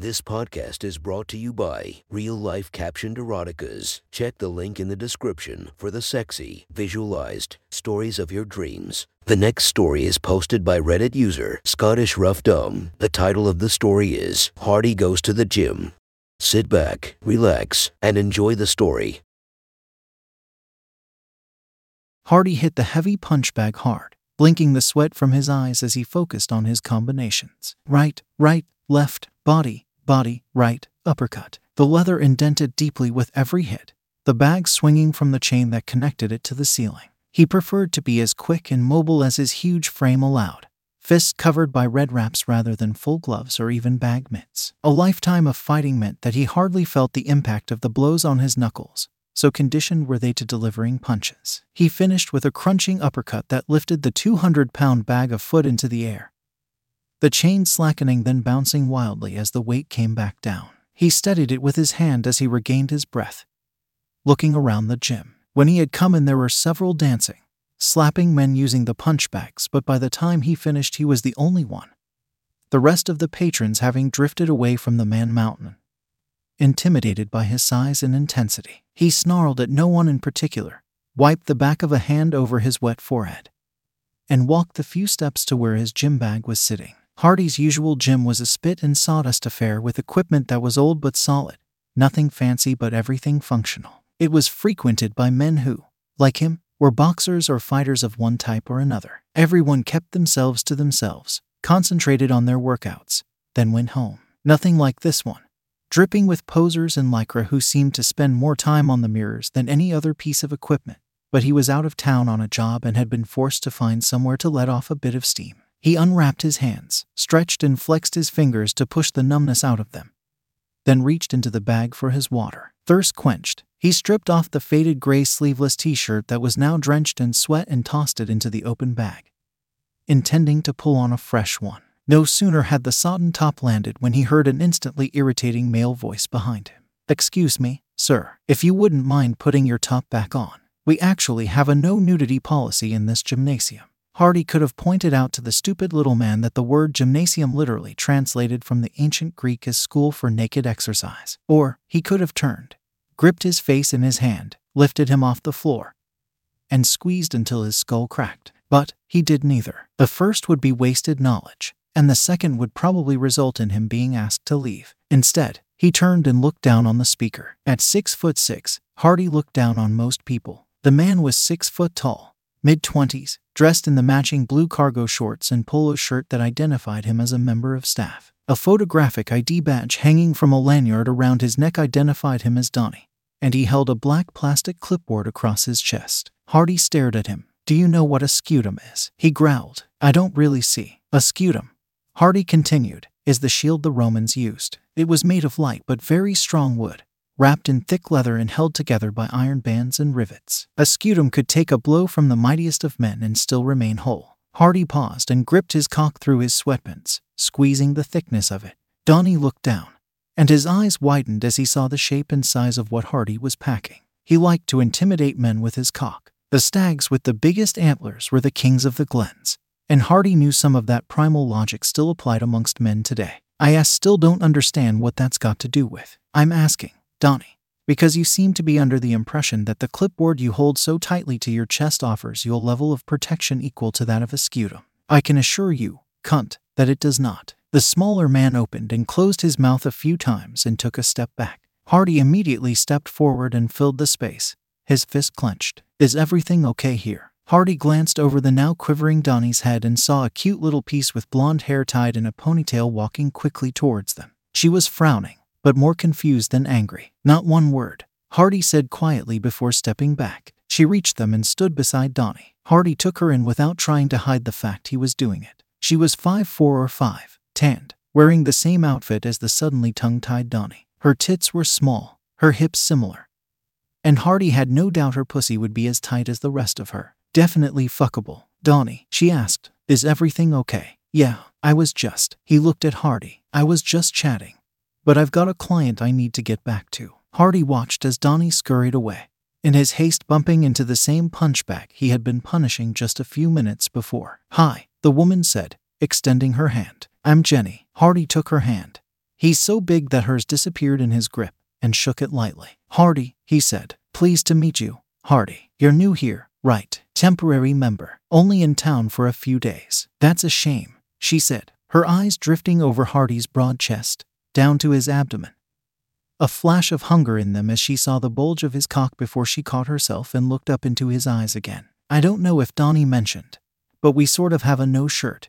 This podcast is brought to you by Real Life Captioned Eroticas. Check the link in the description for the sexy, visualized stories of your dreams. The next story is posted by Reddit user Scottish Rough Dumb. The title of the story is Hardy Goes to the Gym. Sit back, relax, and enjoy the story. Hardy hit the heavy punch bag hard, blinking the sweat from his eyes as he focused on his combinations. Right, right, left, body, body, right, uppercut. The leather indented deeply with every hit, the bag swinging from the chain that connected it to the ceiling. He preferred to be as quick and mobile as his huge frame allowed, fists covered by red wraps rather than full gloves or even bag mitts. A lifetime of fighting meant that he hardly felt the impact of the blows on his knuckles, so conditioned were they to delivering punches. He finished with a crunching uppercut that lifted the 200 pound bag of foot into the air, the chain slackening then bouncing wildly as the weight came back down. He steadied it with his hand as he regained his breath, looking around the gym. When he had come in, there were several dancing, slapping men using the punch bags, but by the time he finished, he was the only one. The rest of the patrons having drifted away from the man mountain. Intimidated by his size and intensity, he snarled at no one in particular, wiped the back of a hand over his wet forehead, and walked the few steps to where his gym bag was sitting. Hardy's usual gym was a spit and sawdust affair with equipment that was old but solid, nothing fancy but everything functional. It was frequented by men who, like him, were boxers or fighters of one type or another. Everyone kept themselves to themselves, concentrated on their workouts, then went home. Nothing like this one, dripping with posers in lycra who seemed to spend more time on the mirrors than any other piece of equipment. But he was out of town on a job and had been forced to find somewhere to let off a bit of steam. He unwrapped his hands, stretched and flexed his fingers to push the numbness out of them, then reached into the bag for his water. Thirst quenched, he stripped off the faded gray sleeveless t shirt that was now drenched in sweat and tossed it into the open bag, intending to pull on a fresh one. No sooner had the sodden top landed when he heard an instantly irritating male voice behind him. Excuse me, sir, if you wouldn't mind putting your top back on. We actually have a no nudity policy in this gymnasium. Hardy could have pointed out to the stupid little man that the word gymnasium literally translated from the ancient Greek as school for naked exercise. Or he could have turned, gripped his face in his hand, lifted him off the floor, and squeezed until his skull cracked. But he did neither. The first would be wasted knowledge, and the second would probably result in him being asked to leave. Instead, he turned and looked down on the speaker. At six foot six, Hardy looked down on most people. The man was six foot tall, mid twenties, dressed in the matching blue cargo shorts and polo shirt that identified him as a member of staff. A photographic ID badge hanging from a lanyard around his neck identified him as Donnie, and he held a black plastic clipboard across his chest. Hardy stared at him. Do you know what a scutum is? He growled. I don't really see. A scutum, Hardy continued, is the shield the Romans used. It was made of light but very strong wood, wrapped in thick leather and held together by iron bands and rivets. A scutum could take a blow from the mightiest of men and still remain whole. Hardy paused and gripped his cock through his sweatpants, squeezing the thickness of it. Donnie looked down, and his eyes widened as he saw the shape and size of what Hardy was packing. He liked to intimidate men with his cock. The stags with the biggest antlers were the kings of the glens, and Hardy knew some of that primal logic still applied amongst men today. I still don't understand what that's got to do with. I'm asking, Donnie, because you seem to be under the impression that the clipboard you hold so tightly to your chest offers you a level of protection equal to that of a scutum. I can assure you, cunt, that it does not. The smaller man opened and closed his mouth a few times and took a step back. Hardy immediately stepped forward and filled the space, his fist clenched. Is everything okay here? Hardy glanced over the now quivering Donnie's head and saw a cute little piece with blonde hair tied in a ponytail walking quickly towards them. She was frowning, but more confused than angry. Not one word. Hardy said quietly before stepping back. She reached them and stood beside Donnie. Hardy took her in without trying to hide the fact he was doing it. She was five four or five, tanned, wearing the same outfit as the suddenly tongue tied Donnie. Her tits were small, her hips similar. And Hardy had no doubt her pussy would be as tight as the rest of her. Definitely fuckable. Donnie, she asked, is everything okay? Yeah, I was just. He looked at Hardy. I was just chatting. But I've got a client I need to get back to. Hardy watched as Donnie scurried away, in his haste bumping into the same punchbag he had been punishing just a few minutes before. Hi, the woman said, extending her hand. I'm Jenny. Hardy took her hand. He's so big that hers disappeared in his grip and shook it lightly. Hardy, he said. Pleased to meet you, Hardy. You're new here, right? Temporary member. Only in town for a few days. That's a shame, she said, her eyes drifting over Hardy's broad chest, down to his abdomen. A flash of hunger in them as she saw the bulge of his cock before she caught herself and looked up into his eyes again. I don't know if Donnie mentioned, but we sort of have a no shirt,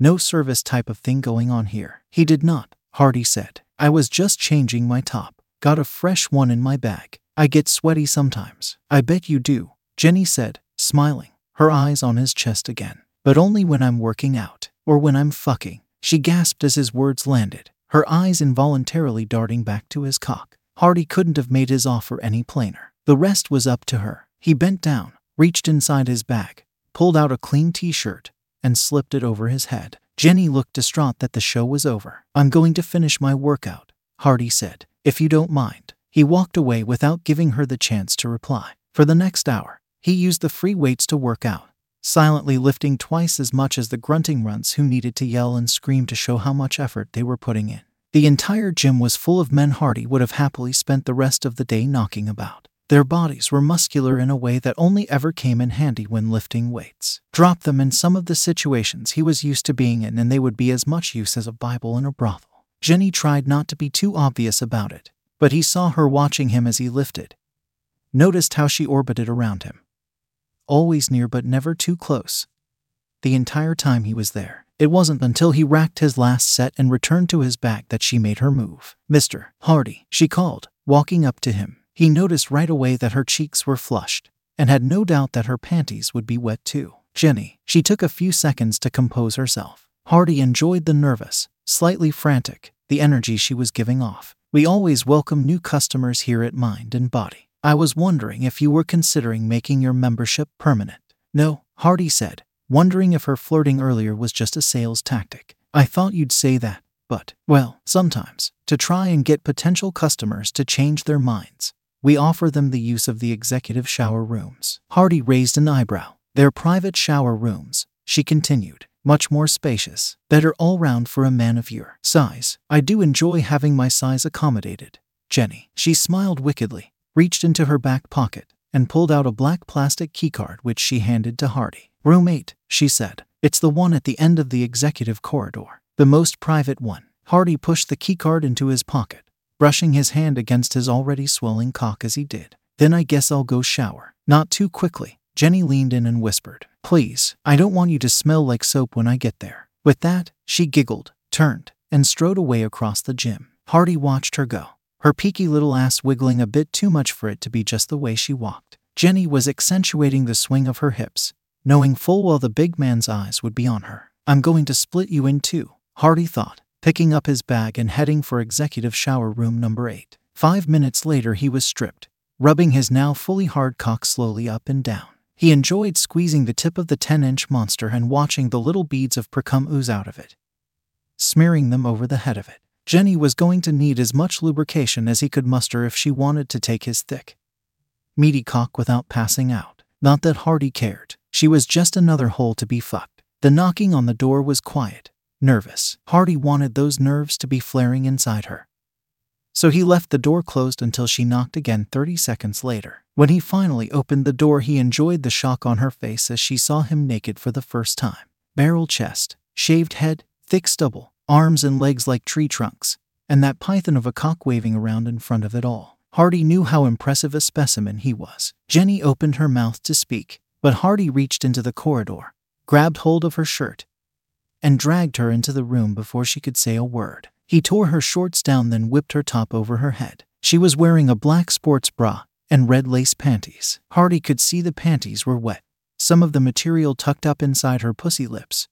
no service type of thing going on here. He did not, Hardy said. I was just changing my top. Got a fresh one in my bag. I get sweaty sometimes. I bet you do, Jenny said, smiling, her eyes on his chest again. But only when I'm working out, or when I'm fucking. She gasped as his words landed, her eyes involuntarily darting back to his cock. Hardy couldn't have made his offer any plainer. The rest was up to her. He bent down, reached inside his bag, pulled out a clean t shirt, and slipped it over his head. Jenny looked distraught that the show was over. I'm going to finish my workout, Hardy said, if you don't mind. He walked away without giving her the chance to reply. For the next hour, he used the free weights to work out, silently lifting twice as much as the grunting runts who needed to yell and scream to show how much effort they were putting in. The entire gym was full of men Hardy would have happily spent the rest of the day knocking about. Their bodies were muscular in a way that only ever came in handy when lifting weights. Drop them in some of the situations he was used to being in, and they would be as much use as a Bible in a brothel. Jenny tried not to be too obvious about it, but he saw her watching him as he lifted. Noticed how she orbited around him. Always near but never too close. The entire time he was there. It wasn't until he racked his last set and returned to his back that she made her move. Mr. Hardy, she called, walking up to him. He noticed right away that her cheeks were flushed, and had no doubt that her panties would be wet too. Jenny, she took a few seconds to compose herself. Hardy enjoyed the nervous, slightly frantic, the energy she was giving off. We always welcome new customers here at Mind and Body. I was wondering if you were considering making your membership permanent. No, Hardy said, wondering if her flirting earlier was just a sales tactic. I thought you'd say that, but, well, sometimes, to try and get potential customers to change their minds, we offer them the use of the executive shower rooms. Hardy raised an eyebrow. They're private shower rooms, she continued, much more spacious, better all round for a man of your size. I do enjoy having my size accommodated. Jenny, she smiled wickedly, reached into her back pocket, and pulled out a black plastic keycard which she handed to Hardy. Room 8, she said. It's the one at the end of the executive corridor, the most private one. Hardy pushed the keycard into his pocket brushing his hand against his already swelling cock as he did. Then I guess I'll go shower. Not too quickly. Jenny leaned in and whispered, Please, I don't want you to smell like soap when I get there. With that, she giggled, turned, and strode away across the gym. Hardy watched her go, her peaky little ass wiggling a bit too much for it to be just the way she walked. Jenny was accentuating the swing of her hips, knowing full well the big man's eyes would be on her. I'm going to split you in two, Hardy thought, picking up his bag and heading for executive shower room number 8. Five minutes later, he was stripped, rubbing his now fully hard cock slowly up and down. He enjoyed squeezing the tip of the 10 inch monster and watching the little beads of precum ooze out of it, smearing them over the head of it. Jenny was going to need as much lubrication as he could muster if she wanted to take his thick, meaty cock without passing out. Not that Hardy cared. She was just another hole to be fucked. The knocking on the door was quiet, nervous. Hardy wanted those nerves to be flaring inside her. So he left the door closed until she knocked again 30 seconds later. When he finally opened the door, he enjoyed the shock on her face as she saw him naked for the first time. Barrel chest, shaved head, thick stubble, arms and legs like tree trunks, and that python of a cock waving around in front of it all. Hardy knew how impressive a specimen he was. Jenny opened her mouth to speak, but Hardy reached into the corridor, grabbed hold of her shirt, and dragged her into the room before she could say a word. He tore her shorts down, then whipped her top over her head. She was wearing a black sports bra and red lace panties. Hardy could see the panties were wet, some of the material tucked up inside her pussy lips,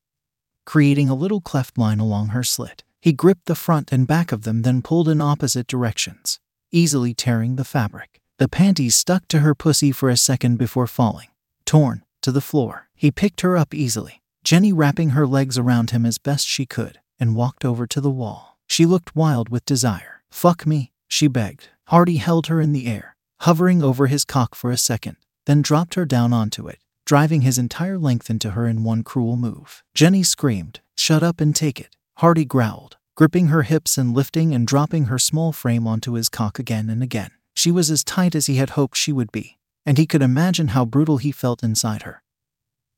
creating a little cleft line along her slit. He gripped the front and back of them, then pulled in opposite directions, easily tearing the fabric. The panties stuck to her pussy for a second before falling, torn, to the floor. He picked her up easily, Jenny wrapping her legs around him as best she could, and walked over to the wall. She looked wild with desire. Fuck me, she begged. Hardy held her in the air, hovering over his cock for a second, then dropped her down onto it, driving his entire length into her in one cruel move. Jenny screamed, Shut up and take it. Hardy growled, gripping her hips and lifting and dropping her small frame onto his cock again and again. She was as tight as he had hoped she would be, and he could imagine how brutal he felt inside her,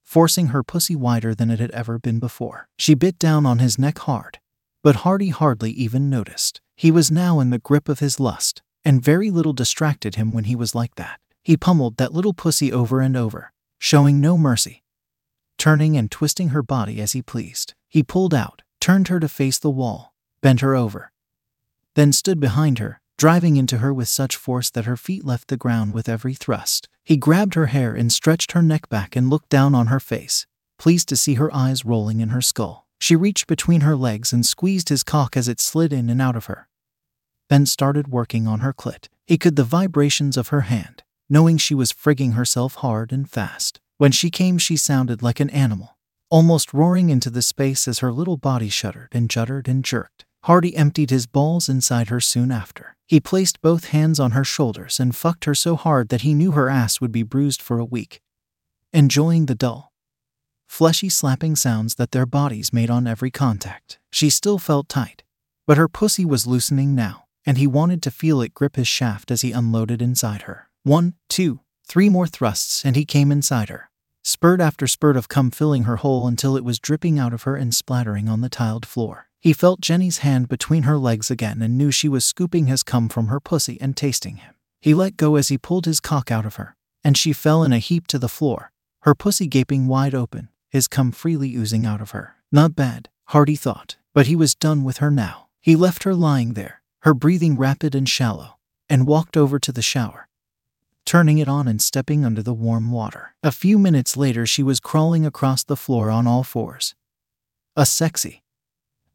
forcing her pussy wider than it had ever been before. She bit down on his neck hard, but Hardy hardly even noticed. He was now in the grip of his lust, and very little distracted him when he was like that. He pummeled that little pussy over and over, showing no mercy, turning and twisting her body as he pleased. He pulled out, turned her to face the wall, bent her over, then stood behind her, driving into her with such force that her feet left the ground with every thrust. He grabbed her hair and stretched her neck back and looked down on her face, pleased to see her eyes rolling in her skull. She reached between her legs and squeezed his cock as it slid in and out of her, then started working on her clit. He could the vibrations of her hand, knowing she was frigging herself hard and fast. When she came, she sounded like an animal, almost roaring into the space as her little body shuddered and juddered and jerked. Hardy emptied his balls inside her soon after. He placed both hands on her shoulders and fucked her so hard that he knew her ass would be bruised for a week, enjoying the dull, fleshy slapping sounds that their bodies made on every contact. She still felt tight, but her pussy was loosening now, and he wanted to feel it grip his shaft as he unloaded inside her. One, two, three more thrusts, and he came inside her. Spurt after spurt of cum filling her hole until it was dripping out of her and splattering on the tiled floor. He felt Jenny's hand between her legs again and knew she was scooping his cum from her pussy and tasting him. He let go as he pulled his cock out of her, and she fell in a heap to the floor, her pussy gaping wide open, his cum freely oozing out of her. Not bad, Hardy thought, but he was done with her now. He left her lying there, her breathing rapid and shallow, and walked over to the shower, turning it on and stepping under the warm water. A few minutes later, she was crawling across the floor on all fours. A sexy,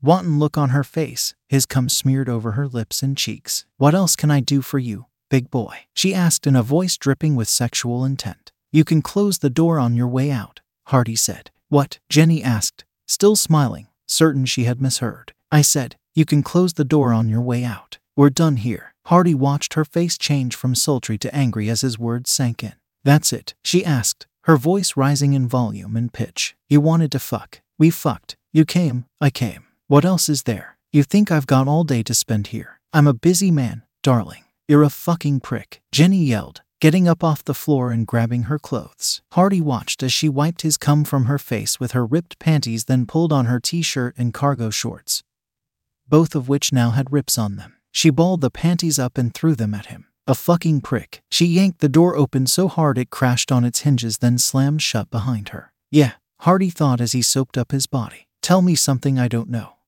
wanton look on her face, his cum smeared over her lips and cheeks. What else can I do for you, big boy? She asked in a voice dripping with sexual intent. You can close the door on your way out, Hardy said. What? Jenny asked, still smiling, certain she had misheard. I said, You can close the door on your way out. We're done here. Hardy watched her face change from sultry to angry as his words sank in. That's it, she asked, her voice rising in volume and pitch. You wanted to fuck. We fucked. You came. I came. What else is there? You think I've got all day to spend here? I'm a busy man, darling. You're a fucking prick. Jenny yelled, getting up off the floor and grabbing her clothes. Hardy watched as she wiped his cum from her face with her ripped panties, then pulled on her t shirt and cargo shorts, both of which now had rips on them. She balled the panties up and threw them at him. A fucking prick. She yanked the door open so hard it crashed on its hinges, then slammed shut behind her. Yeah, Hardy thought as he soaked up his body. Tell me something I don't know.